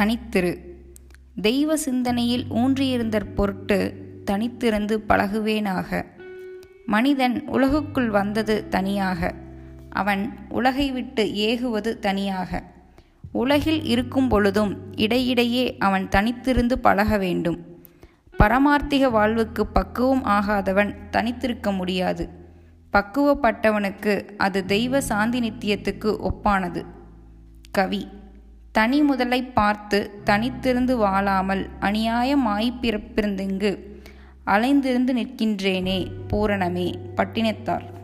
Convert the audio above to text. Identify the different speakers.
Speaker 1: தனித்திரு. தெய்வ சிந்தனையில் ஊன்றியிருந்த பொருட்டு தனித்திருந்து பழகுவேனாக. மனிதன் உலகுக்குள் வந்தது தனியாக. அவன் உலகை விட்டு ஏகுவது தனியாக. உலகில் இருக்கும் பொழுதும் இடையிடையே அவன் தனித்திருந்து பழக வேண்டும். பரமார்த்திக வாழ்வுக்கு பக்குவம் ஆகாதவன் தனித்திருக்க முடியாது. பக்குவப்பட்டவனுக்கு அது தெய்வ சாந்தி நித்தியத்துக்கு ஒப்பானது. கவி தனி முதலை பார்த்து தனித்திருந்து வாழாமல் அநியாயமாய்ப் பிறப்பிருந்திங்கு? அலைந்திருந்து நிற்கின்றேனே பூரணமே பட்டினத்தார்.